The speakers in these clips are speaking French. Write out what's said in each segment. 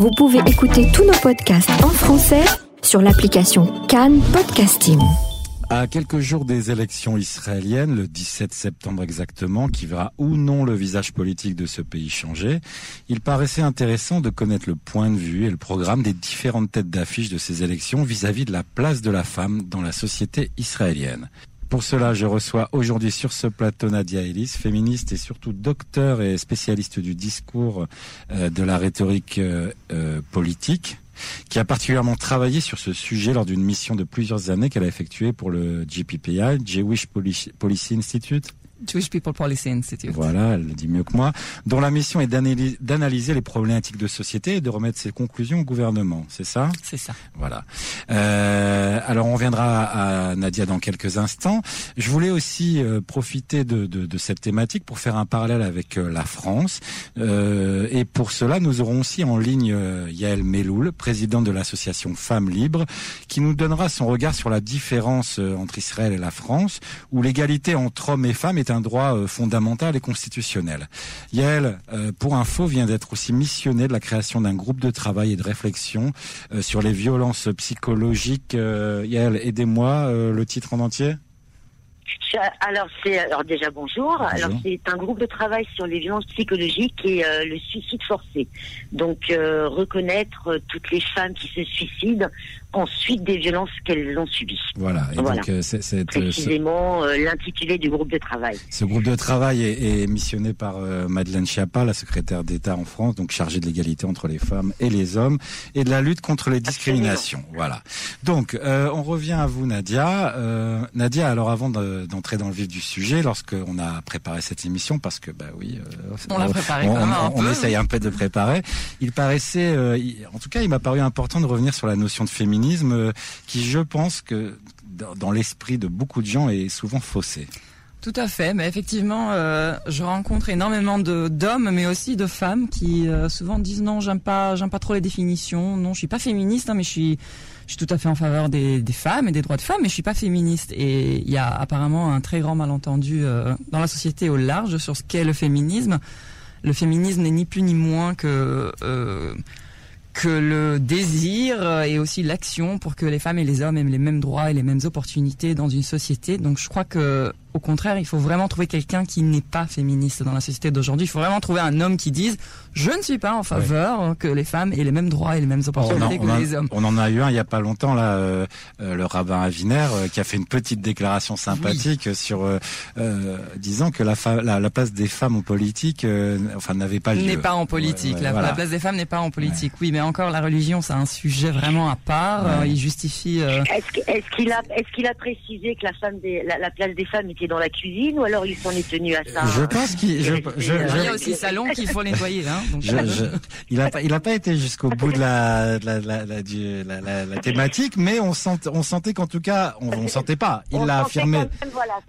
Vous pouvez écouter tous nos podcasts en français sur l'application Cannes Podcasting. À quelques jours des élections israéliennes, le 17 septembre exactement, qui verra ou non le visage politique de ce pays changer, il paraissait intéressant de connaître le point de vue et le programme des différentes têtes d'affiche de ces élections vis-à-vis de la place de la femme dans la société israélienne. Pour cela, je reçois aujourd'hui sur ce plateau Nadia Ellis, féministe et surtout docteur et spécialiste du discours euh, de la rhétorique euh, euh, politique qui a particulièrement travaillé sur ce sujet lors d'une mission de plusieurs années qu'elle a effectuée pour le GPPI, Jewish Policy Institute. Jewish People Policy Institute. Voilà, elle le dit mieux que moi. Dont la mission est d'analyser les problématiques de société et de remettre ses conclusions au gouvernement. C'est ça? C'est ça. Voilà. Euh, alors on reviendra à Nadia dans quelques instants. Je voulais aussi euh, profiter de, de, de, cette thématique pour faire un parallèle avec euh, la France. Euh, et pour cela, nous aurons aussi en ligne Yael Meloul, présidente de l'association Femmes Libres, qui nous donnera son regard sur la différence entre Israël et la France, où l'égalité entre hommes et femmes est un droit euh, fondamental et constitutionnel. Yael, euh, pour info, vient d'être aussi missionné de la création d'un groupe de travail et de réflexion euh, sur les violences psychologiques. Yael, aidez-moi, le titre en entier? Alors c'est alors déjà bonjour. Alors c'est un groupe de travail sur les violences psychologiques et le suicide forcé. Donc reconnaître toutes les femmes qui se suicident ensuite des violences qu'elles ont subies. Voilà. Et donc, euh, c'est, euh, précisément euh, l'intitulé du groupe de travail. Ce groupe de travail est, est missionné par Madeleine Schiappa, la secrétaire d'État en France, donc chargée de l'égalité entre les femmes et les hommes et de la lutte contre les discriminations. Voilà. Donc, on revient à vous, Nadia. Nadia, alors avant d'entrer dans le vif du sujet, lorsqu'on a préparé cette émission, parce que bah oui, on l'a préparé on, quand même un on, on essaye un peu de préparer. Il paraissait, en tout cas, il m'a paru important de revenir sur la notion de féminisme euh, qui, je pense que dans l'esprit de beaucoup de gens est souvent faussé. Tout à fait, mais effectivement, euh, je rencontre énormément de d'hommes, mais aussi de femmes qui euh, souvent disent non, j'aime pas, j'aime pas trop les définitions. Non, je suis pas féministe, hein, mais je suis, je suis tout à fait en faveur des, des, femmes et des droits de femmes, mais je suis pas féministe. Et il y a apparemment un très grand malentendu dans la société au large sur ce qu'est le féminisme. Le féminisme n'est ni plus ni moins que que le désir et aussi l'action pour que les femmes et les hommes aient les mêmes droits et les mêmes opportunités dans une société. Donc je crois que au contraire, il faut vraiment trouver quelqu'un qui n'est pas féministe dans la société d'aujourd'hui. Il faut vraiment trouver un homme qui dise je ne suis pas en faveur que les femmes aient les mêmes droits et les mêmes opportunités que les hommes. On en a eu un il y a pas longtemps là, euh, euh, le rabbin Aviner euh, qui a fait une petite déclaration sympathique sur disant que la, la, place des femmes en politique, enfin n'avait pas lieu. N'est pas en politique. la, place des femmes n'est pas en politique. Oui, mais encore la religion, c'est un sujet vraiment à part. il justifie. Est-ce qu'il a est-ce qu'il a précisé que la femme des, la, place des femmes dans la cuisine ou alors ils s'en est tenus à ça Je pense qu'il. Je, je, il y a aussi salon qu'il faut nettoyer. Hein, donc il n'a pas, il a pas été jusqu'au bout de la, la, la, la, la, thématique, mais on, sent, on sentait qu'en tout cas, on, on sentait pas. Il l'a affirmé.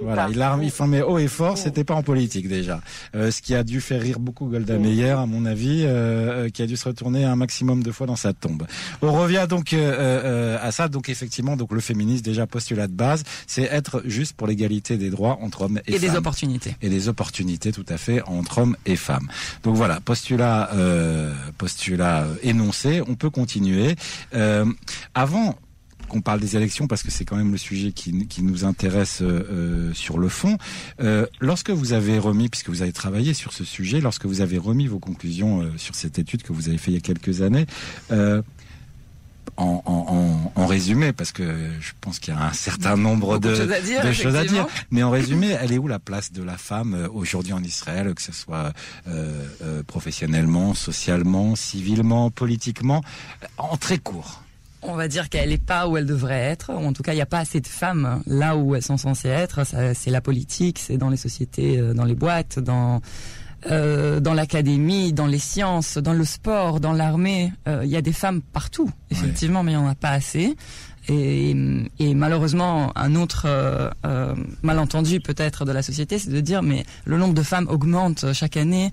voilà, il l'a affirmé haut et fort. C'était pas en politique déjà. Euh, ce qui a dû faire rire beaucoup Golda Meir, à mon avis, euh, qui a dû se retourner un maximum de fois dans sa tombe. On revient donc euh, à ça. Donc effectivement, donc le féminisme déjà postulat de base, c'est être juste pour l'égalité des droits entre hommes et, et des opportunités. Et des opportunités, tout à fait, entre hommes et femmes. Donc voilà, postulat, euh, postulat euh, énoncé. On peut continuer. Euh, avant qu'on parle des élections parce que c'est quand même le sujet qui, qui nous intéresse euh, sur le fond. Euh, lorsque vous avez remis, puisque vous avez travaillé sur ce sujet, lorsque vous avez remis vos conclusions sur cette étude que vous avez fait il y a quelques années, en, résumé, parce que je pense qu'il y a un certain nombre de, choses à dire, Mais en résumé, elle est où la place de la femme euh, aujourd'hui en Israël, que ce soit euh, euh, professionnellement, socialement, civilement, politiquement, en très court? On va dire qu'elle n'est pas où elle devrait être. En tout cas, il n'y a pas assez de femmes là où elles sont censées être. C'est la politique, c'est dans les sociétés, dans les boîtes, dans euh, dans l'académie, dans les sciences, dans le sport, dans l'armée. Euh, il y a des femmes partout, effectivement, mais il n'y en a pas assez. Et, et, malheureusement, un autre euh, euh malentendu peut-être de la société, c'est de dire mais le nombre de femmes augmente chaque année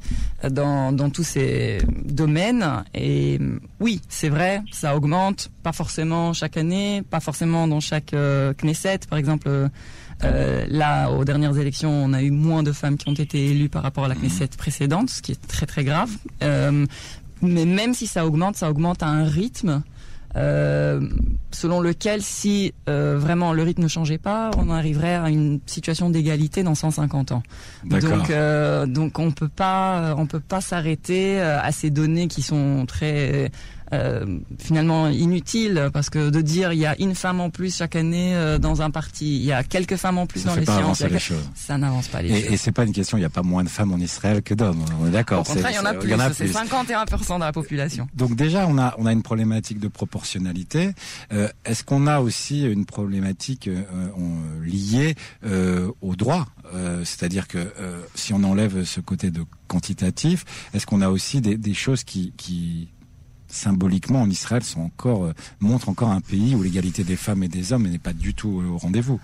dans, dans tous ces domaines. Et oui, c'est vrai, ça augmente, pas forcément chaque année, pas forcément dans chaque Knesset, par exemple. Euh, là, aux dernières élections, on a eu moins de femmes qui ont été élues par rapport à la Knesset précédente, ce qui est très très grave. Euh, mais même si ça augmente, ça augmente à un rythme euh, selon lequel si euh, vraiment le rythme ne changeait pas, on arriverait à une situation d'égalité dans 150 ans. Donc, euh, donc on peut pas, on peut pas s'arrêter à ces données qui sont très euh, finalement inutile parce que de dire il y a une femme en plus chaque année euh, dans un parti, il y a quelques femmes en plus dans les sciences, ça n'avance pas les et, choses. Et c'est pas une question, il n'y a pas moins de femmes en Israël que d'hommes, on est d'accord. Au contraire, il y en a plus, c'est 51% de la population. Donc déjà, on a on a une problématique de proportionnalité. Euh, Est-ce qu'on a aussi une problématique euh, liée euh, au droit? C'est-à-dire que si on enlève ce côté de quantitatif, est-ce qu'on a aussi des, des choses qui, qui symboliquement en Israël sont encore euh, montrent encore un pays où l'égalité des femmes et des hommes n'est pas du tout au rendez-vous.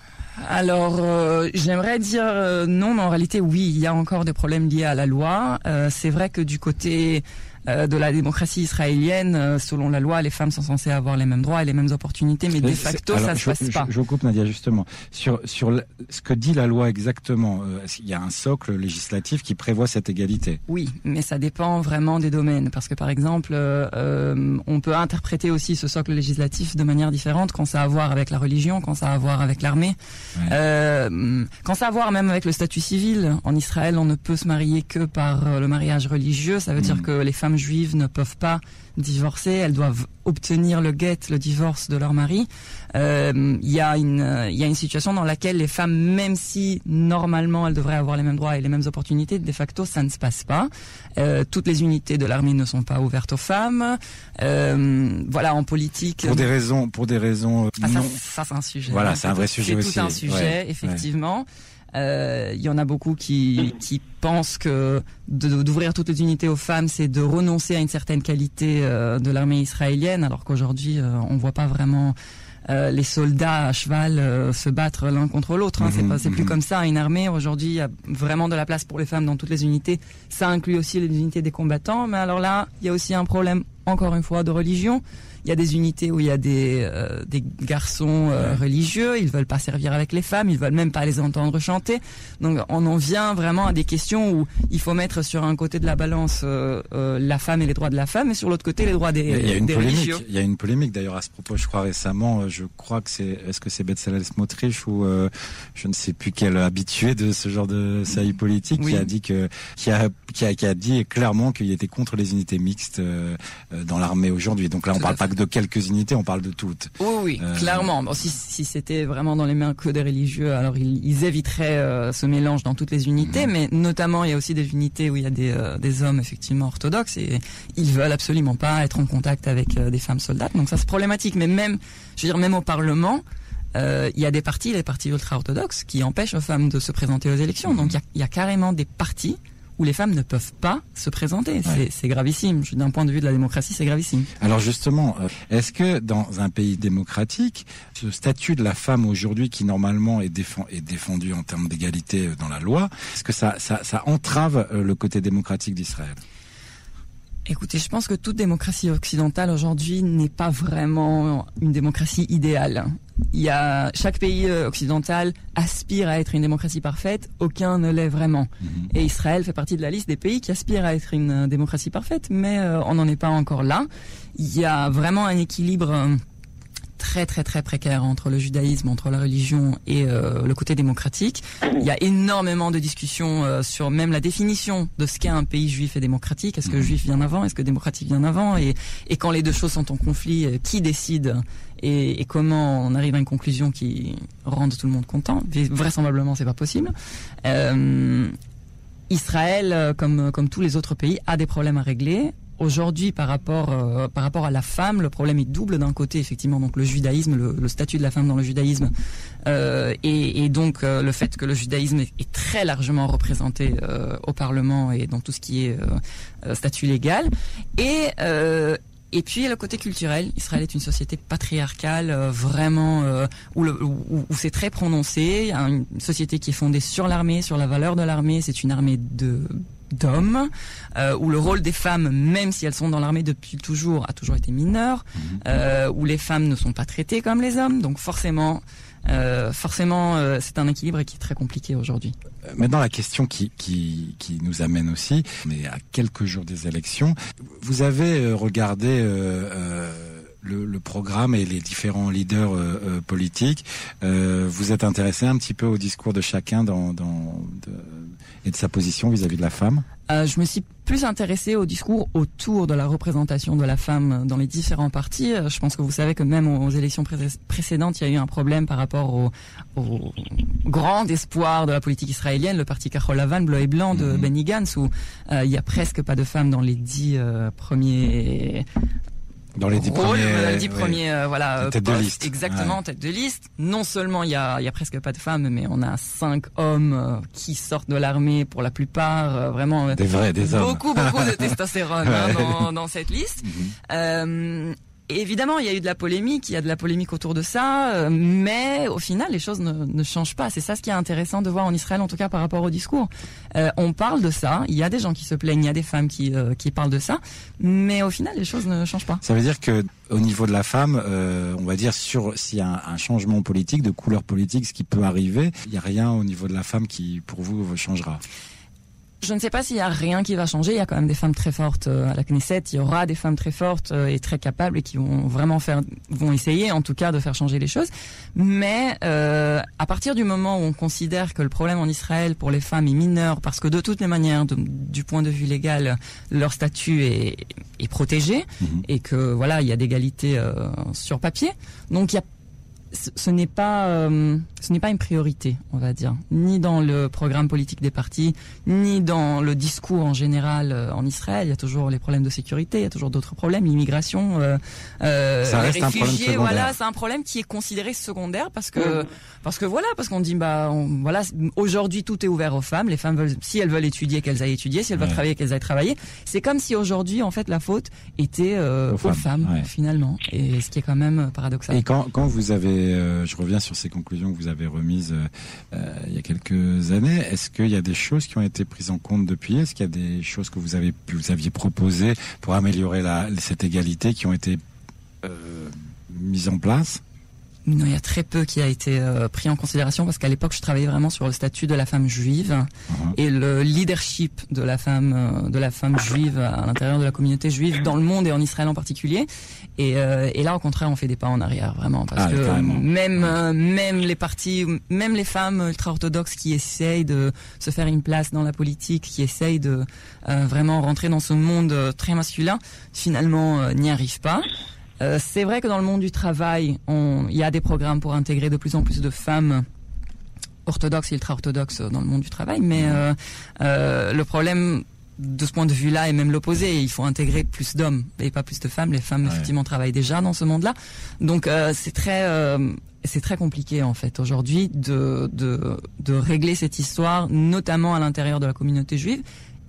Alors, euh, j'aimerais dire euh, non, mais en réalité, oui, il y a encore des problèmes liés à la loi. c'est vrai que du côté euh, de la démocratie israélienne, euh, selon la loi, les femmes sont censées avoir les mêmes droits et les mêmes opportunités, mais de facto, ça ne se passe pas. Je, coupe Nadia justement sur sur ce que dit la loi exactement. Euh, il y a un socle législatif qui prévoit cette égalité? Oui, mais ça dépend vraiment des domaines, parce que par exemple, on peut interpréter aussi ce socle législatif de manière différente quand ça a à voir avec la religion, quand ça a à voir avec l'armée, quand ça a à voir même avec le statut civil. En Israël, on ne peut se marier que par le mariage religieux. Ça veut dire mm. que les femmes juives ne peuvent pas divorcer, elles doivent obtenir le guet, le divorce de leur mari. Euh, il y a une il y a une situation dans laquelle les femmes, même si normalement elles devraient avoir les mêmes droits et les mêmes opportunités, de facto ça ne se passe pas. Euh, toutes les unités de l'armée ne sont pas ouvertes aux femmes. Euh, voilà, en politique. Pour des raisons, pour des raisons. Ah, ça, c'est un sujet. Voilà, c'est un vrai sujet aussi. C'est tout un sujet, effectivement. Euh, il y en a beaucoup qui, qui pensent que d'ouvrir toutes les unités aux femmes, c'est de renoncer à une certaine qualité euh, de l'armée israélienne, alors qu'aujourd'hui, euh, on voit pas vraiment les soldats à cheval se battre l'un contre l'autre. Hein. c'est pas, c'est plus mhm. comme ça. Une armée aujourd'hui, il y a vraiment de la place pour les femmes dans toutes les unités. Ça inclut aussi les unités des combattants. Mais alors là, il y a aussi un problème, encore une fois, de religion. Il y a des unités où il y a des, euh, des garçons euh, religieux, ils veulent pas servir avec les femmes, ils veulent même pas les entendre chanter. Donc on en vient vraiment à des questions où il faut mettre sur un côté de la balance euh, la femme et les droits de la femme, et sur l'autre côté les droits des, il y a une polémique, Il y a une polémique d'ailleurs à ce propos, je crois récemment, je crois que c'est, est-ce que c'est Betzalel Smotrich ou je ne sais plus quel habitué de ce genre de saillie politique qui a dit que, qui a, qui a, qui a dit clairement qu'il était contre les unités mixtes dans l'armée aujourd'hui. Donc là on parle pas de quelques unités, on parle de toutes. Oui, oui, euh, clairement. Bon, si, si c'était vraiment dans les mains que des religieux, alors ils, éviteraient euh, ce mélange dans toutes les unités, mhm. mais notamment il y a aussi des unités où il y a des, euh, des hommes effectivement orthodoxes et ils veulent absolument pas être en contact avec des femmes soldates. Donc ça c'est problématique. Mais même, je veux dire, même au Parlement, il y a des partis, les partis ultra-orthodoxes, qui empêchent aux femmes de se présenter aux élections. Donc il y a, y a, carrément des partis où les femmes ne peuvent pas se présenter. C'est gravissime. D'un point de vue de la démocratie, c'est gravissime. Alors justement, euh, est-ce que dans un pays démocratique, ce statut de la femme aujourd'hui, qui normalement est, est défendu en termes d'égalité euh, dans la loi, est-ce que ça, ça, ça entrave euh, le côté démocratique d'Israël? Écoutez, je pense que toute démocratie occidentale aujourd'hui n'est pas vraiment une démocratie idéale. Il y a chaque pays euh, occidental aspire à être une démocratie parfaite, aucun ne l'est vraiment. Mhm. Et Israël fait partie de la liste des pays qui aspirent à être une euh, démocratie parfaite, mais euh, on n'en est pas encore là. Il y a vraiment un équilibre très très très précaire entre le judaïsme, entre la religion et euh, le côté démocratique. Il y a énormément de discussions euh, sur même la définition de ce qu'est un pays juif et démocratique. Est-ce que juif vient avant? Est-ce que démocratique vient avant? Et, et quand les deux choses sont en conflit, euh, qui décide? Et, et, comment on arrive à une conclusion qui rende tout le monde content? Vraisemblablement, c'est pas possible. Israël, comme, comme tous les autres pays, a des problèmes à régler aujourd'hui par rapport euh, par rapport à la femme, le problème est double d'un côté effectivement donc le judaïsme, le, statut de la femme dans le judaïsme euh, et, donc euh, le fait que le judaïsme est, très largement représenté au Parlement et dans tout ce qui est statut légal et et puis le côté culturel, Israël est une société patriarcale, vraiment où, où, où c'est très prononcé. Une société qui est fondée sur l'armée, sur la valeur de l'armée. C'est une armée de d'hommes, euh, où le rôle des femmes, même si elles sont dans l'armée depuis toujours, a toujours été mineur, mhm. euh, où les femmes ne sont pas traitées comme les hommes. Donc forcément, Euh, forcément, euh, c'est un équilibre qui est très compliqué aujourd'hui. Maintenant, la question qui, qui, qui nous amène aussi, on est à quelques jours des élections. Vous avez regardé euh, le, le, programme et les différents leaders politiques. vous êtes intéressé un petit peu au discours de chacun dans, dans de, et de sa position vis-à-vis -vis de la femme euh, Je me suis plus intéressée au discours autour de la représentation de la femme dans les différents partis. Euh, je pense que vous savez que même aux élections précédentes, il y a eu un problème par rapport au, au grand espoir de la politique israélienne, le parti Carol Lavan, bleu et blanc de mm-hmm. Benny Gantz, où euh, il y a presque pas de femmes dans les dix euh, premiers dans les dix premiers, dix premiers euh, voilà, tête de liste. Exactement, tête de liste. Non seulement il y a, y a presque pas de femmes, mais on a cinq hommes euh, qui sortent de l'armée pour la plupart, euh, vraiment. Des vrais, des hommes. Beaucoup, beaucoup de testostérone hein, dans, dans, cette liste. Mhm évidemment, il y a eu de la polémique, il y a de la polémique autour de ça, euh, mais au final, les choses ne, changent pas. C'est ça ce qui est intéressant de voir en Israël, en tout cas par rapport au discours. Euh, on parle de ça, il y a des gens qui se plaignent, il y a des femmes qui, euh, qui parlent de ça, mais au final, les choses ne changent pas. Ça veut dire que au niveau de la femme, on va dire sur s'il y a un, un, changement politique, de couleur politique, ce qui peut arriver, il n'y a rien au niveau de la femme qui, pour vous, changera. Je ne sais pas s'il y a rien qui va changer. Il y a quand même des femmes très fortes euh, à la Knesset. Il y aura des femmes très fortes euh, et très capables et qui vont vraiment faire, vont essayer en tout cas de faire changer les choses. Mais euh, à partir du moment où on considère que le problème en Israël pour les femmes est mineur, parce que de toutes les manières, du point de vue légal, leur statut est, est protégé mhm. et que voilà, il y a d'égalité euh, sur papier. Donc il y a ce n'est pas euh, ce n'est pas une priorité, on va dire, ni dans le programme politique des partis, ni dans le discours en général euh, en Israël. Il y a toujours les problèmes de sécurité, il y a toujours d'autres problèmes, l'immigration, euh, euh Ça reste réfugiés, un problème voilà, c'est un problème qui est considéré secondaire parce que parce que voilà, parce qu'on dit bah voilà, aujourd'hui tout est ouvert aux femmes, les femmes veulent si elles veulent étudier qu'elles aillent étudier, si elles veulent travailler qu'elles aillent travailler. C'est comme si aujourd'hui en fait la faute était aux, femmes, finalement, et ce qui est quand même paradoxal. Et quand quand vous avez euh, je reviens sur ces conclusions que vous avez remises euh, euh, il y a quelques années. Est-ce qu'il y a des choses qui ont été prises en compte depuis? Est-ce qu'il y a des choses que vous avez vous aviez proposées pour améliorer cette égalité qui ont été mises en place? Non, il y a très peu qui a été euh, pris en considération parce qu'à l'époque, je travaillais vraiment sur le statut de la femme juive uh-huh. et le leadership de la femme euh, de la femme juive à l'intérieur de la communauté juive dans le monde et en Israël en particulier. Et, euh, et là, au contraire, on fait des pas en arrière vraiment parce ah, que même même les partis, même les femmes ultra-orthodoxes qui essayent de se faire une place dans la politique, qui essayent de vraiment rentrer dans ce monde très masculin, finalement n'y arrivent pas. Euh, c'est vrai que dans le monde du travail, il y a des programmes pour intégrer de plus en plus de femmes orthodoxes et ultra-orthodoxes dans le monde du travail, mais euh, euh, le problème de ce point de vue-là est même l'opposé. Il faut intégrer plus d'hommes et pas plus de femmes. Les femmes effectivement travaillent déjà dans ce monde-là, donc c'est très c'est très compliqué en fait aujourd'hui de, de, de régler cette histoire, notamment à l'intérieur de la communauté juive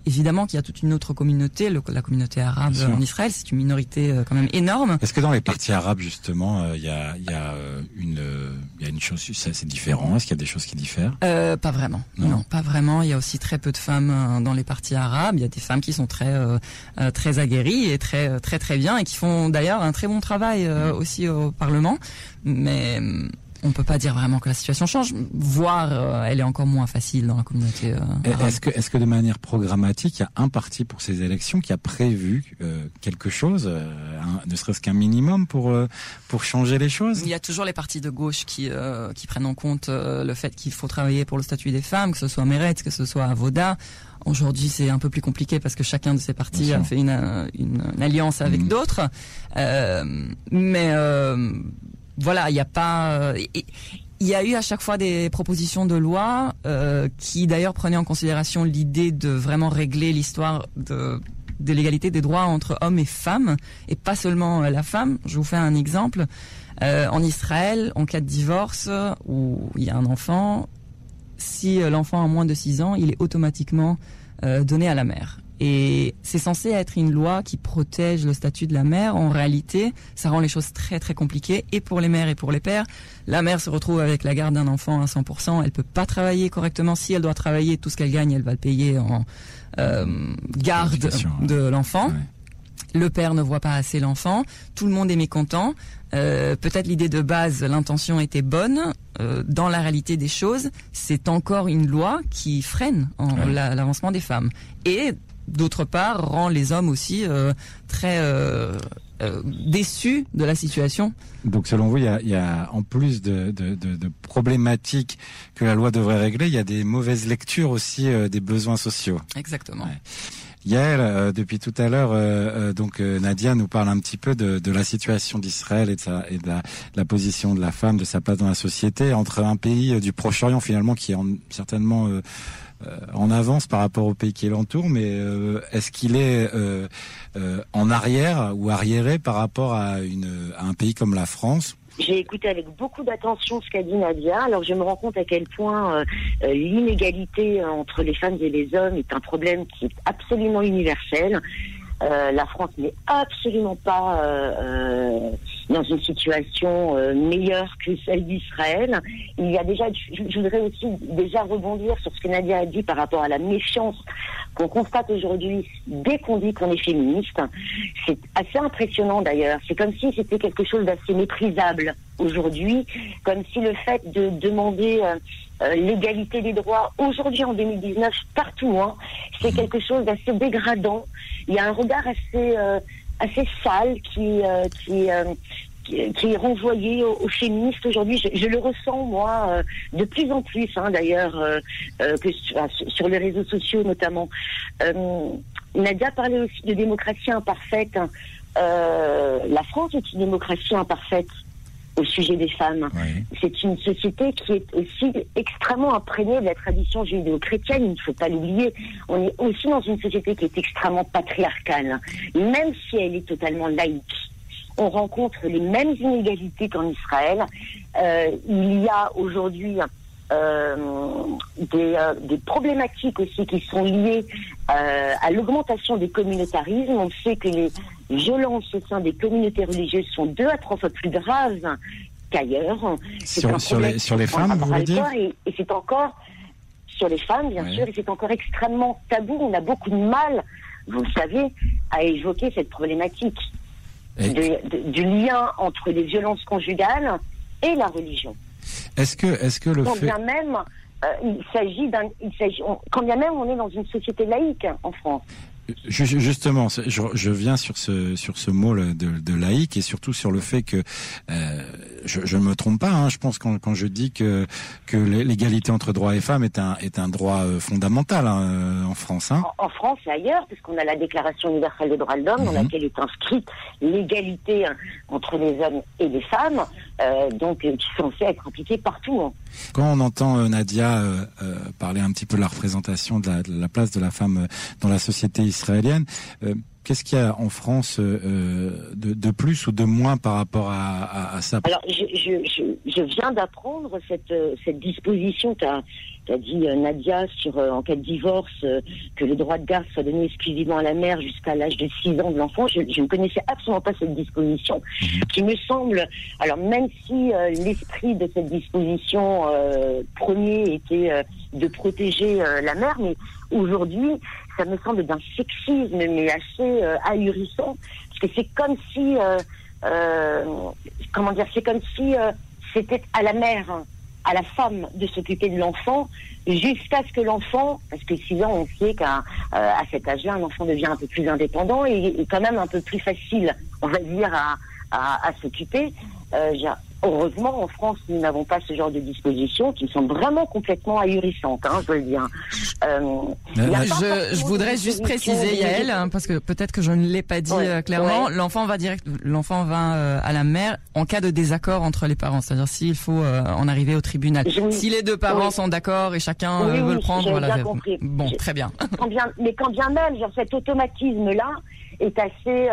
Évidemment qu'il y a toute une autre communauté, le, la communauté arabe en Israël, c'est une minorité euh, quand même énorme. Est-ce que dans les partis arabes justement, euh, il y, a, y, a, euh, une, il y a une chose, c'est différent? Est-ce qu'il y a des choses qui diffèrent? Euh, Pas vraiment. Non. pas vraiment. Il y a aussi très peu de femmes dans les partis arabes. Il y a des femmes qui sont très très aguerries et très très très bien et qui font d'ailleurs un très bon travail aussi au Parlement. Mais on peut pas dire vraiment que la situation change, voire euh, elle est encore moins facile dans la communauté. Euh, est-ce que, est-ce que de manière programmatique, il y a un parti pour ces élections qui a prévu euh, quelque chose, ne serait-ce qu'un minimum pour pour changer les choses? Il y a toujours les partis de gauche qui qui prennent en compte le fait qu'il faut travailler pour le statut des femmes, que ce soit Meretz, que ce soit Avoda. Aujourd'hui, c'est un peu plus compliqué parce que chacun de ces partis a fait une, une, alliance avec mmh. d'autres. mais voilà, il n'y a pas. Euh, il y a eu à chaque fois des propositions de loi euh, qui d'ailleurs prenaient en considération l'idée de vraiment régler l'histoire de, l'égalité des droits entre hommes et femmes, et pas seulement euh, la femme. Je vous fais un exemple. Euh, en Israël, en cas de divorce où il y a un enfant, si l'enfant a moins de 6 ans, il est automatiquement donné à la mère. Et c'est censé être une loi qui protège le statut de la mère. En réalité, ça rend les choses très très compliquées et pour les mères et pour les pères. La mère se retrouve avec la garde d'un enfant à 100%. Elle peut pas travailler correctement. Si elle doit travailler, tout ce qu'elle gagne, elle va le payer en euh, garde de l'enfant. le père ne voit pas assez l'enfant, tout le monde est mécontent. Euh, peut-être l'idée de base, l'intention était bonne. Euh, dans la réalité des choses, c'est encore une loi qui freine l'avancement des femmes. Et d'autre part, rend les hommes aussi euh, très déçus de la situation. Donc selon vous, il y a, en plus de, problématiques que la loi devrait régler, il y a des mauvaises lectures aussi des besoins sociaux. Exactement. Yael, euh, depuis tout à l'heure, euh, euh, donc Nadia nous parle un petit peu de, la situation d'Israël et, de, sa, et de, la, position de la femme, de sa place dans la société, entre un pays du Proche-Orient finalement qui est certainement en avance par rapport au pays qui l'entoure, mais est-ce qu'il est, en arrière ou arriéré par rapport à, un pays comme la France? J'ai écouté avec beaucoup d'attention ce qu'a dit Nadia. Alors je me rends compte à quel point euh, euh, l'inégalité entre les femmes et les hommes est un problème qui est absolument universel. Euh, la France n'est absolument pas dans une situation meilleure que celle d'Israël. Il y a déjà, je, voudrais aussi déjà rebondir sur ce que Nadia a dit par rapport à la méfiance qu'on constate aujourd'hui dès qu'on dit qu'on est féministe. C'est assez impressionnant d'ailleurs. C'est comme si c'était quelque chose d'assez méprisable aujourd'hui, comme si le fait de demander euh, euh, l'égalité des droits aujourd'hui en 2019 partout, hein, c'est mhm. quelque chose d'assez dégradant. Il y a un regard assez euh, assez sale qui qui qui, est renvoyé aux, féministes aujourd'hui. Je, le ressens moi euh, de plus en plus, hein, d'ailleurs, euh, euh, que sur, les réseaux sociaux notamment. Nadia parlait aussi de démocratie imparfaite. la France est une démocratie imparfaite au sujet des femmes. C'est une société qui est aussi extrêmement imprégnée de la tradition judéo-chrétienne, il ne faut pas l'oublier. On est aussi dans une société qui est extrêmement patriarcale, même si elle est totalement laïque on rencontre les mêmes inégalités qu'en Israël. Euh, il y a aujourd'hui euh, euh, des, problématiques aussi qui sont liées à l'augmentation des communautarismes. On sait que les violences au sein des communautés religieuses sont deux à trois fois plus graves qu'ailleurs. Sur, sur, les, sur les femmes, vous voulez dire Et, c'est encore sur les femmes, bien sûr, et c'est encore extrêmement tabou. On a beaucoup de mal, vous le savez, à évoquer cette problématique du lien entre les violences conjugales et la religion. Est-ce que, est-ce que le quand Bien même, euh, il s'agit d'un, quand bien même on est dans une société laïque en France. Justement, je, je, viens sur ce sur ce mot de, de laïque et surtout sur le fait que euh, je ne me trompe pas. Hein, je pense quand, quand je dis que que l'égalité entre droits et femmes est un est un droit euh, fondamental hein, euh, en France. Hein. En, France et ailleurs, puisqu'on a la Déclaration universelle des droits de l'homme, dans mhm. laquelle est inscrite l'égalité entre les hommes et les femmes, euh, donc qui sont censée être appliquée partout. Quand on entend Nadia parler un petit peu de la représentation de la, de la place de la femme dans la société israélienne. Qu'est-ce qu'il y a en France euh, de, plus ou de moins par rapport à, ça? Alors, je, viens d'apprendre cette, cette disposition qu'a as dit euh, Nadia sur euh, en cas de divorce que le droit de garde soit donné exclusivement à la mère jusqu'à l'âge de 6 ans de l'enfant. Je, ne connaissais absolument pas cette disposition, mhm. qui me semble. Alors même si l'esprit de cette disposition premier était de protéger la mère, mais aujourd'hui ça me semble d'un sexisme mais assez euh, ahurissant parce que c'est comme si euh, euh, comment dire c'est comme si c'était à la mère à la femme de s'occuper de l'enfant jusqu'à ce que l'enfant, parce que 6 ans, on sait qu'à à cet âge-là, un enfant devient un peu plus indépendant et, quand même un peu plus facile, on va dire, à, à, à s'occuper. Euh, heureusement, en France, nous n'avons pas ce genre de dispositions qui sont vraiment complètement ahurissantes, hein, je veux dire. Euh, je, je voudrais juste préciser, Yael, hein, parce que peut-être que je ne l'ai pas dit euh, clairement, l'enfant va direct, l'enfant va euh, à la mère en cas de désaccord entre les parents, c'est-à-dire s'il faut en arriver au tribunal. si les deux parents sont d'accord et chacun veut le prendre, voilà. Bon, très bien. Quand bien. Mais quand bien même, genre, cet automatisme-là est assez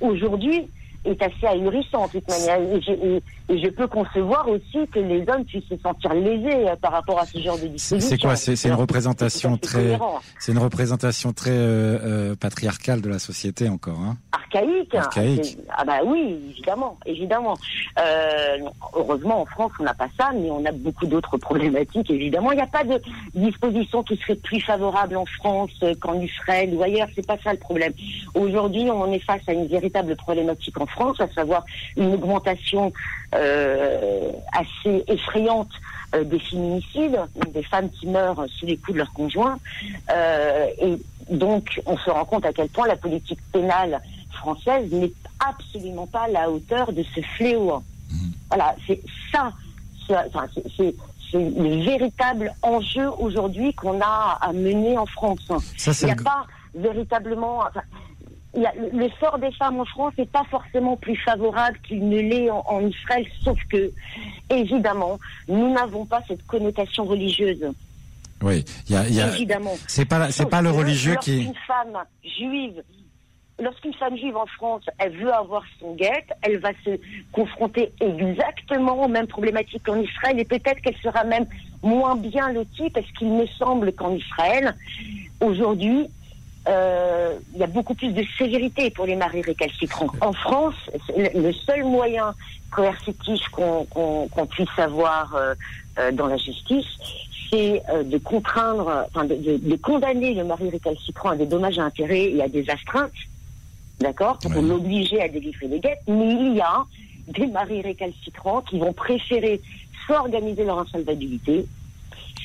aujourd'hui est assez ahurissant en toute manière. Et je, peux concevoir aussi que les hommes puissent se sentir lésés euh, par rapport à ce genre de disposition. C'est quoi C'est une représentation très, c'est une représentation très euh, euh, patriarcale de la société encore. Hein archaïque. archaïque. Ah bah oui, évidemment, évidemment. Euh, heureusement, en France, on n'a pas ça, mais on a beaucoup d'autres problématiques, évidemment. Il n'y a pas de disposition qui serait plus favorable en France qu'en Israël ou ailleurs. C'est pas ça le problème. Aujourd'hui, on est face à une véritable problématique en France, à savoir une augmentation assez effrayante euh, des féminicides, des femmes qui meurent sous les coups de leurs conjoints. Euh, et donc, on se rend compte à quel point la politique pénale française n'est absolument pas à la hauteur de ce fléau. Mmh. Voilà, c'est ça, c'est le véritable enjeu aujourd'hui qu'on a à mener en France. Il n'y a pas véritablement. Le sort des femmes en France n'est pas forcément plus favorable qu'il ne l'est en, Israël, sauf que, évidemment, nous n'avons pas cette connotation religieuse. Oui, il y a, y a... évidemment. C'est pas, c'est pas le religieux qui. Une femme juive lorsqu'une femme juive en France, elle veut avoir son guette, elle va se confronter exactement aux mêmes problématiques qu'en Israël et peut-être qu'elle sera même moins bien lotie parce qu'il me semble qu'en Israël, aujourd'hui, euh, il y a beaucoup plus de sévérité pour les maris récalcitrants. En France, le seul moyen coercitif qu'on puisse avoir euh, euh, dans la justice, c'est de contraindre, enfin de, de, condamner le mari récalcitrant à des dommages à intérêts et à des astreintes d'accord, pour l'obliger à délivrer les guettes, mais il y a des maris récalcitrants qui vont préférer soit organiser leur insolvabilité,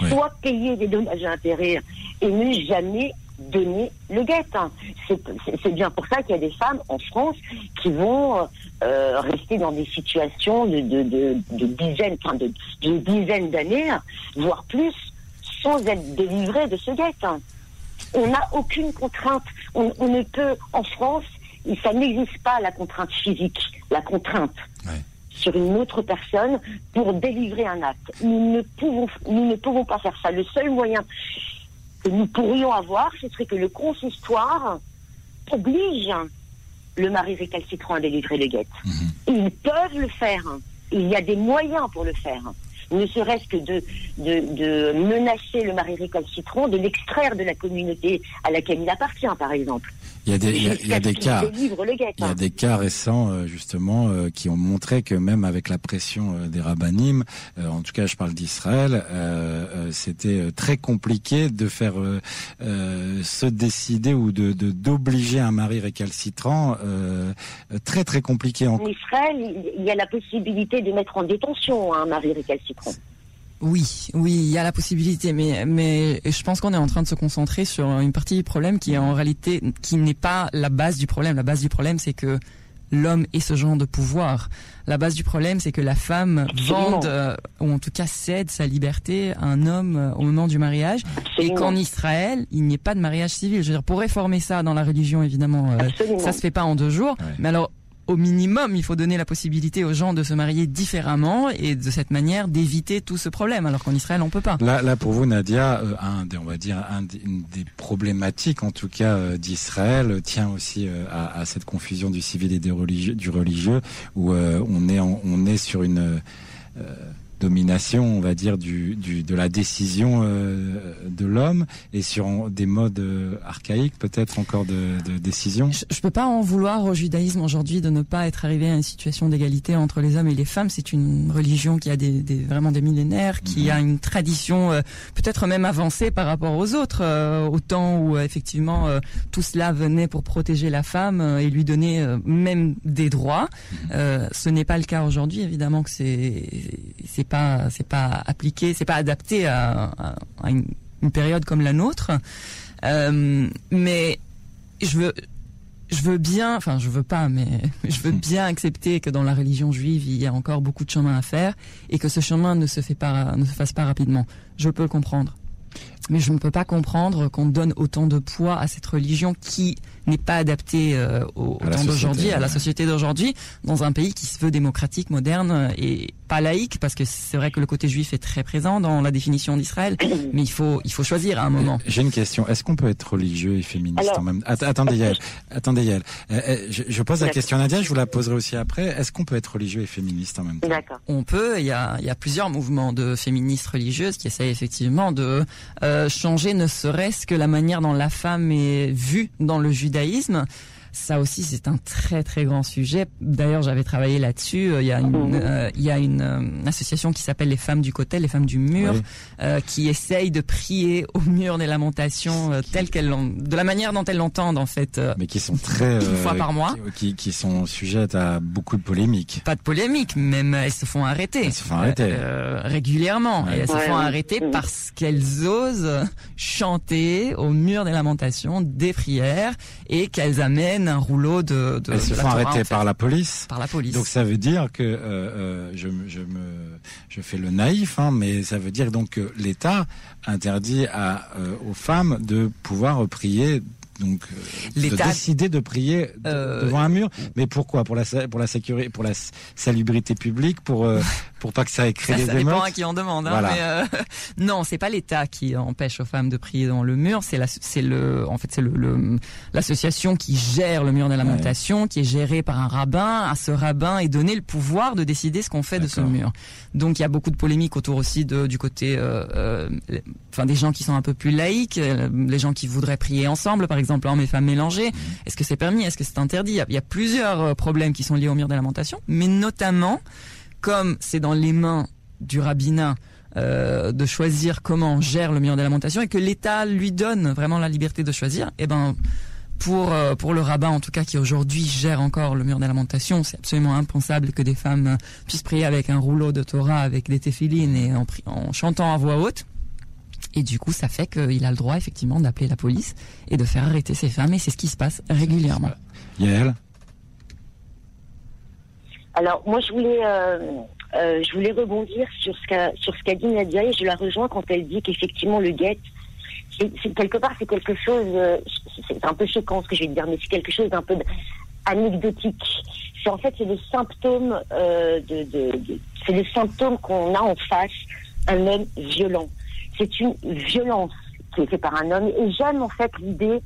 soit payer des dommages à intérêts et ne jamais donner le guette. C'est bien pour ça qu'il y a des femmes en France qui vont euh, rester dans des situations de, dizaines, enfin de, dizaines d'années, voire plus, sans être délivrées de ce guette. On n'a aucune contrainte. on, ne peut, en France, ça n'existe pas la contrainte physique, la contrainte sur une autre personne pour délivrer un acte. Nous ne pouvons, nous ne pouvons pas faire ça. Le seul moyen que nous pourrions avoir, ce serait que le consistoire oblige le mari récalcitrant à délivrer les guettes. Mhm. Ils peuvent le faire. Il y a des moyens pour le faire ne serait-ce que de, de, menacer le mari récalcitrant, de l'extraire de la communauté à laquelle il appartient, par exemple. Il y a des, il y a, des cas, il y a des cas récents euh, justement euh, qui ont montré que même avec la pression euh, des rabbinim, en tout cas je parle d'Israël, c'était très compliqué de faire se décider ou de d'obliger un mari récalcitrant, très très compliqué. En... en Israël, il y a la possibilité de mettre en détention un mari récalcitrant. Oui, oui, il y a la possibilité, mais mais je pense qu'on est en train de se concentrer sur une partie du problème qui est en réalité qui n'est pas la base du problème. La base du problème, c'est que l'homme ait ce genre de pouvoir. La base du problème, c'est que la femme vende, euh, ou en tout cas cède sa liberté à un homme euh, au moment du mariage, et qu'en Israël, il n'y ait pas de mariage civil. Je veux dire, pour réformer ça dans la religion, évidemment, euh, ça se fait pas en deux jours. Mais alors, au minimum, il faut donner la possibilité aux gens de se marier différemment et de cette manière d'éviter tout ce problème, alors qu'en Israël, on peut pas. Là, là pour vous, Nadia, euh, un des, on va dire, un des, une des problématiques, en tout cas, euh, d'Israël, tient aussi euh, à, à, cette confusion du civil et religieux, du religieux, où on est, on est sur une domination, on va dire, du, du de la décision euh, de l'homme et sur des modes euh, archaïques, peut-être encore de, de décision. Je, je peux pas en vouloir au judaïsme aujourd'hui de ne pas être arrivé à une situation d'égalité entre les hommes et les femmes. C'est une religion qui a des, des, vraiment des millénaires, qui mhm. a une tradition euh, peut-être même avancée par rapport aux autres, au temps où effectivement tout cela venait pour protéger la femme et lui donner même des droits. Mhm. ce n'est pas le cas aujourd'hui, évidemment que c'est c'est pas c'est pas appliqué, c'est pas adapté à, une, période comme la nôtre. Euh, mais je veux je veux bien, enfin je veux pas, mais je veux bien accepter que dans la religion juive il y a encore beaucoup de chemin à faire et que ce chemin ne se fait pas, ne se fasse pas rapidement. Je peux le comprendre, mais je ne peux pas comprendre qu'on donne autant de poids à cette religion qui n'est pas adaptée euh, au, temps d'aujourd'hui, à la société d'aujourd'hui, dans un pays qui se veut démocratique, moderne et pas laïque, parce que c'est vrai que le côté juif est très présent dans la définition d'Israël, mais il faut il faut choisir à un moment. J'ai une question. Est-ce qu'on peut être religieux et féministe en même temps? Attendez Yael, attendez Yael. Euh, euh, je, je, pose la question à Nadia, je vous la poserai aussi après. Est-ce qu'on peut être religieux et féministe en même temps? On peut. Il y a il y a plusieurs mouvements de féministes religieuses qui essayent effectivement de euh, changer ne serait-ce que la manière dont la femme est vue dans le judaïsme ça aussi, c'est un très très grand sujet. D'ailleurs, j'avais travaillé là-dessus. Il y a une, Mhm. euh, il y a une euh, association qui s'appelle les femmes du côté, les femmes du mur, Oui. euh, qui essaye de prier au mur des lamentations euh, telles qu'elles l'ont, de la manière dont elles l'entendent en fait. euh, Mais qui sont très Une fois par mois. qui, qui sont sujettes à beaucoup de polémiques. pas de polémique, même elles se font arrêter. Elles se font arrêter. Euh, régulièrement. Ouais. Et elles se font arrêter parce qu'elles osent chanter au mur des lamentations des prières et qu'elles amènent un rouleau de, de Elles se de la font Torah, arrêter en fait, par la police. par la police. Donc ça veut dire que euh, euh, je, je me je fais le naïf, hein, mais ça veut dire donc que l'État interdit à euh, aux femmes de pouvoir prier. Donc, euh, de décider de prier de- Euh, devant un mur, mais pourquoi? Pour la pour la sécurité, pour la salubrité publique, pour euh, pour pas que ça créé ça, des ça dépend émeutes. à qui on demande. Hein, Voilà. mais euh, non, c'est pas l'État qui empêche aux femmes de prier dans le mur. C'est la, c'est le, en fait, c'est le, l'association qui gère le mur des lamentations, qui est gérée par un rabbin. À ce rabbin est donné le pouvoir de décider ce qu'on fait de ce mur. Donc il y a beaucoup de polémiques autour aussi de, du côté, euh, euh, les- enfin des gens qui sont un peu plus laïques, euh, les gens qui voudraient prier ensemble, par exemple hommes et femmes mélangés. Est-ce que c'est permis? Est-ce que c'est interdit? Il y, a, il y a plusieurs euh, problèmes qui sont liés au mur des lamentations, mais notamment comme c'est dans les mains du rabbinat euh, de choisir comment on gère le mur des lamentations et que l'État lui donne vraiment la liberté de choisir, et ben pour euh, pour le rabbin en tout cas qui aujourd'hui gère encore le mur des lamentations, c'est absolument impensable que des femmes puissent prier avec un rouleau de Torah avec des téphilines et en, en chantant à voix haute. Et du coup, ça fait qu'il a le droit effectivement d'appeler la police et de faire arrêter ces femmes et c'est ce qui se passe régulièrement. Yael, Alors moi je voulais euh, euh, je voulais rebondir sur ce qu'a dit Nadia et je la rejoins quand elle dit qu'effectivement le guet c'est quelque part c'est quelque chose euh, c'est un peu choquant ce que je vais dire mais c'est quelque chose d'un peu anecdotique. C'est en fait c'est le symptôme de, c'est qu'on a en face un homme violent. C'est une violence qui est faite par un homme et j'aime en fait l'idée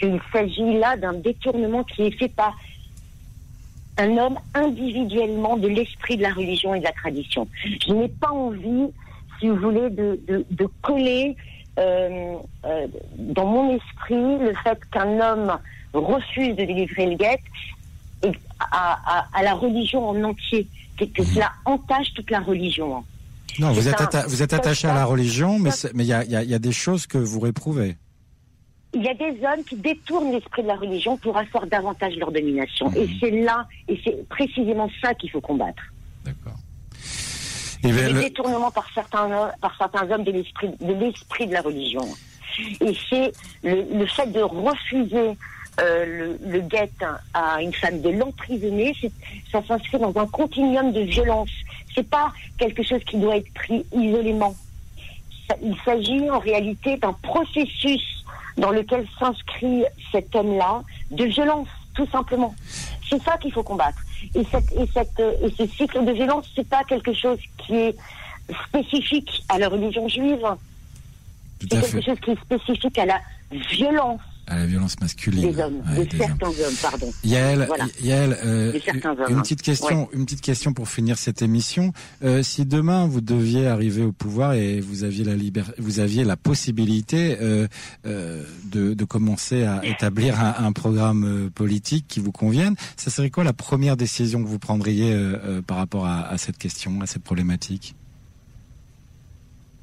qu'il s'agit là d'un détournement qui est fait par un homme individuellement de l'esprit de la religion et de la tradition. Je n'ai pas envie, si vous voulez, de, de, de coller euh, euh, dans mon esprit le fait qu'un homme refuse de délivrer le guet et à, à, à la religion en entier, que, que cela entache toute la religion. non, vous êtes un- vous êtes ça- attaché à la religion, mais il y y a des choses que vous réprouvez. Il y a des hommes qui détournent l'esprit de la religion pour asseoir davantage leur domination. Et c'est là, et c'est précisément ça qu'il faut combattre. D'accord. Et ben, les le- détournements par certains, par certains hommes de l'esprit de l'esprit de la religion. Et c'est le, le fait de refuser euh, le, le guet à une femme, de l'emprisonner, ça s'inscrit dans un continuum de violence. C'est pas quelque chose qui doit être pris isolément. Ça- il s'agit en réalité d'un processus dans lequel s'inscrit cet homme-là de violence, tout simplement. C'est ça qu'il faut combattre. Et, cette, et, cette, et ce cycle de violence, c'est pas quelque chose qui est spécifique à la religion juive. C'est quelque chose qui est spécifique à la violence à la violence masculine. des hommes, Ouais, de des certains hommes, pardon. Yael, Voilà. Yael, euh, une hein. petite question, une petite question pour finir cette émission. Euh, si demain vous deviez arriver au pouvoir et vous aviez la liber- vous aviez la possibilité euh, euh, de, de commencer à établir un, un programme euh, politique qui vous convienne, ça serait quoi la première décision que vous prendriez euh, euh, par rapport à, à cette question, à cette problématique?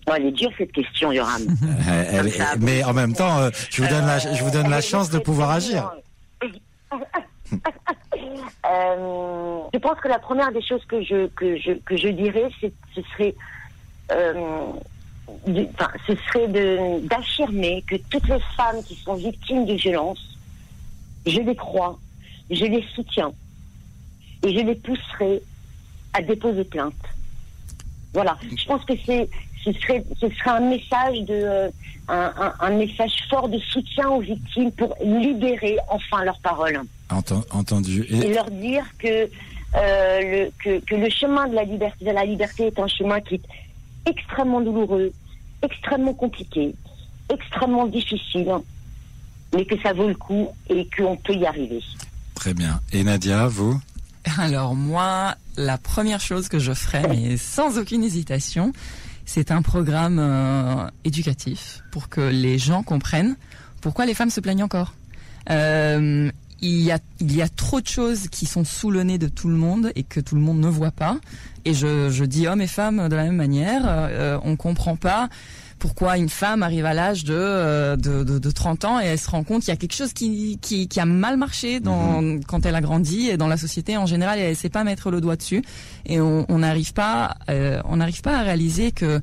Oh, elle est dure cette question, Yoram. Euh, ça, Mais en même temps, euh, je vous donne la, je vous donne la Euh, chance de pouvoir agir. Euh, je pense que la première des choses que je que je que je dirais, c'est ce serait euh, ce serait de d'affirmer que toutes les femmes qui sont victimes de violences, je les crois, je les soutiens et je les pousserai à déposer plainte. Voilà. Je pense que c'est ce serait ce serait un message de euh, un, un- un message fort de soutien aux victimes pour libérer enfin leurs paroles Enten- entendu. et Et, leur dire que, euh, le, que, que le chemin de la liberté, de la liberté est un chemin qui est extrêmement douloureux, extrêmement compliqué, extrêmement difficile, mais que ça vaut le coup et qu'on peut y arriver. très bien. Et Nadia, vous? Alors moi, la première chose que je ferais, mais sans aucune hésitation, c'est un programme euh, éducatif pour que les gens comprennent pourquoi les femmes se plaignent encore. Euh, il y a trop de choses qui sont sous le nez de tout le monde et que tout le monde ne voit pas. Et je, je dis hommes et femmes de la même manière. Euh, on comprend pas pourquoi une femme arrive à l'âge de, euh, de, de, de, 30 ans et elle se rend compte qu'il y a quelque chose qui, qui, qui a mal marché dans, mhm. quand elle a grandi et dans la société en général et elle sait pas mettre le doigt dessus et on n'arrive pas euh, on n'arrive pas à réaliser que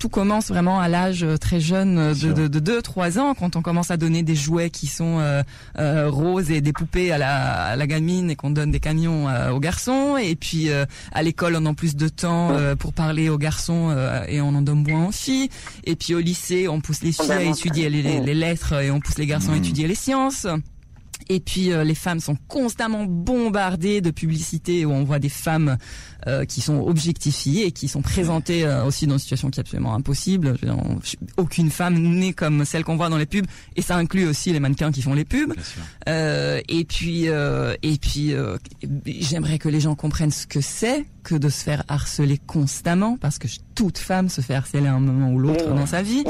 tout commence vraiment à l'âge euh, très jeune euh, de, de, de 2-3 ans, quand on commence à donner des jouets qui sont euh, euh roses et des poupées à la, à la gamine et qu'on donne des camions aux garçons. Et puis à l'école, on a plus de temps pour parler aux garçons et on en donne moins aux filles. Et puis au lycée, on pousse les filles à étudier les, les, lettres et on pousse les garçons à mmh. étudier les sciences. Et puis les femmes sont constamment bombardées de publicités où on voit des femmes euh, qui sont objectifiées et qui sont présentées euh, aussi dans une situation qui est absolument impossible. aucune femme n'est comme celle qu'on voit dans les pubs, et ça inclut aussi les mannequins qui font les pubs. Euh, et puis, et puis, j'aimerais que les gens comprennent ce que c'est que de se faire harceler constamment, parce que toute femme se fait harceler à un moment ou l'autre dans sa vie.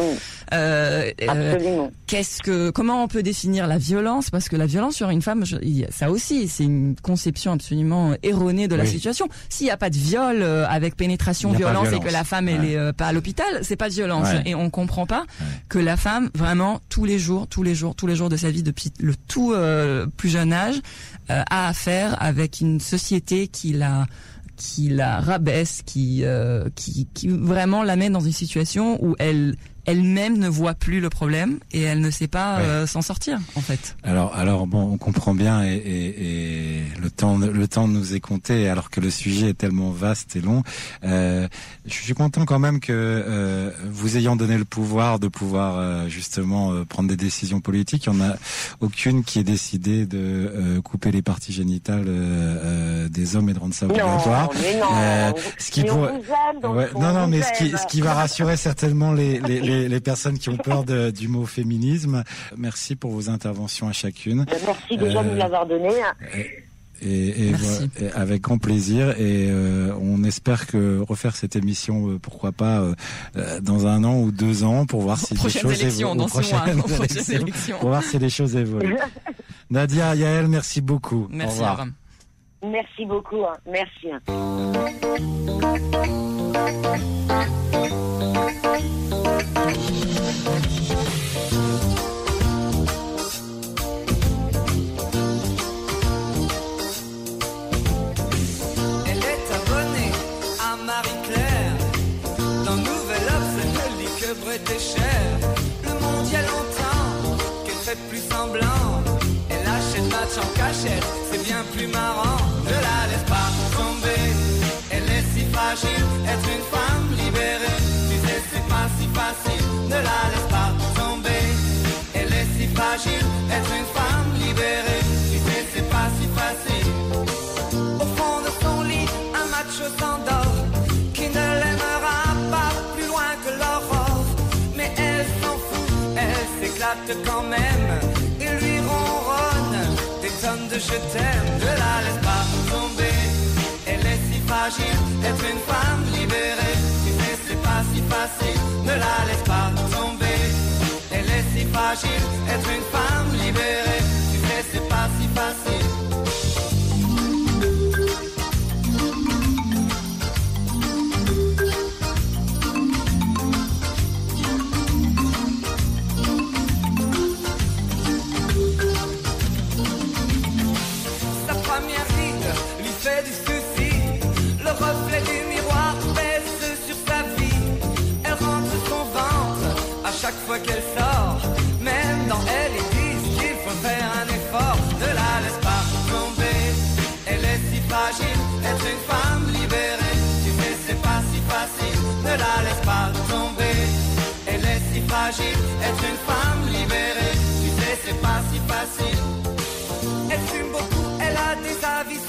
Qu'est-ce que, comment on peut définir la violence? Parce que la violence sur une femme, ça aussi, c'est une conception absolument erronée de la situation. S'il y a pas de viol euh, avec pénétration, violence, et que la femme elle est euh, pas à l'hôpital, c'est pas de violence. Et on comprend pas que la femme vraiment tous les jours, tous les jours, tous les jours de sa vie depuis le tout euh, plus jeune âge a affaire avec une société qui la qui la rabaisse, qui, qui, qui vraiment la met dans une situation où elle elle-même ne voit plus le problème et elle ne sait pas euh, s'en sortir en fait. Alors, alors bon, on comprend bien et, et, et, le temps, le temps nous est compté alors que le sujet est tellement vaste et long. Euh, je suis content quand même que euh, vous ayant donné le pouvoir de pouvoir euh, justement euh, prendre des décisions politiques. Il n'y en a aucune qui ait décidé de couper les parties génitales des hommes et de rendre ça obligatoire. Non, ce qui pour... non, non, mais ce qui, ce qui va rassurer certainement les, les les, personnes qui ont peur de, du mot féminisme. Merci pour vos interventions à chacune. Ben, merci déjà de nous euh, l'avoir donné. Et, et, avec grand plaisir et euh, on espère que refaire cette émission euh, pourquoi pas dans un an ou deux ans pour voir si les choses évoluent dans pour voir si les choses évoluent Nadia Yael merci beaucoup merci Au revoir. merci beaucoup hein. merci plus semblant. Elle achète match en cachette, c'est bien plus marrant. Ne la laisse pas tomber, elle est si fragile. Être une femme libérée, tu sais, c'est pas si facile. Ne la laisse pas tomber, elle est si fragile. Être une femme libérée, tu sais, c'est pas si facile. Au fond de son lit, un macho s'endort qui ne l'aimera pas plus loin que l'aurore s'éclate quand même je t'aime. Ne la laisse pas tomber, elle est si fragile, être une femme libérée. Tu sais, c'est pas si facile, ne la laisse pas tomber. Elle est si fragile, être une femme libérée. Tu sais, c'est pas si facile. Qu'elle sort. Même dans elle, ils disent qu'il faut faire un effort. Ne la laisse pas tomber, elle est si fragile. Être une femme libérée, tu sais, c'est pas si facile. Ne la laisse pas tomber, elle est si fragile. Être une femme libérée, tu sais, c'est pas si facile. Elle fume beaucoup, elle a des avis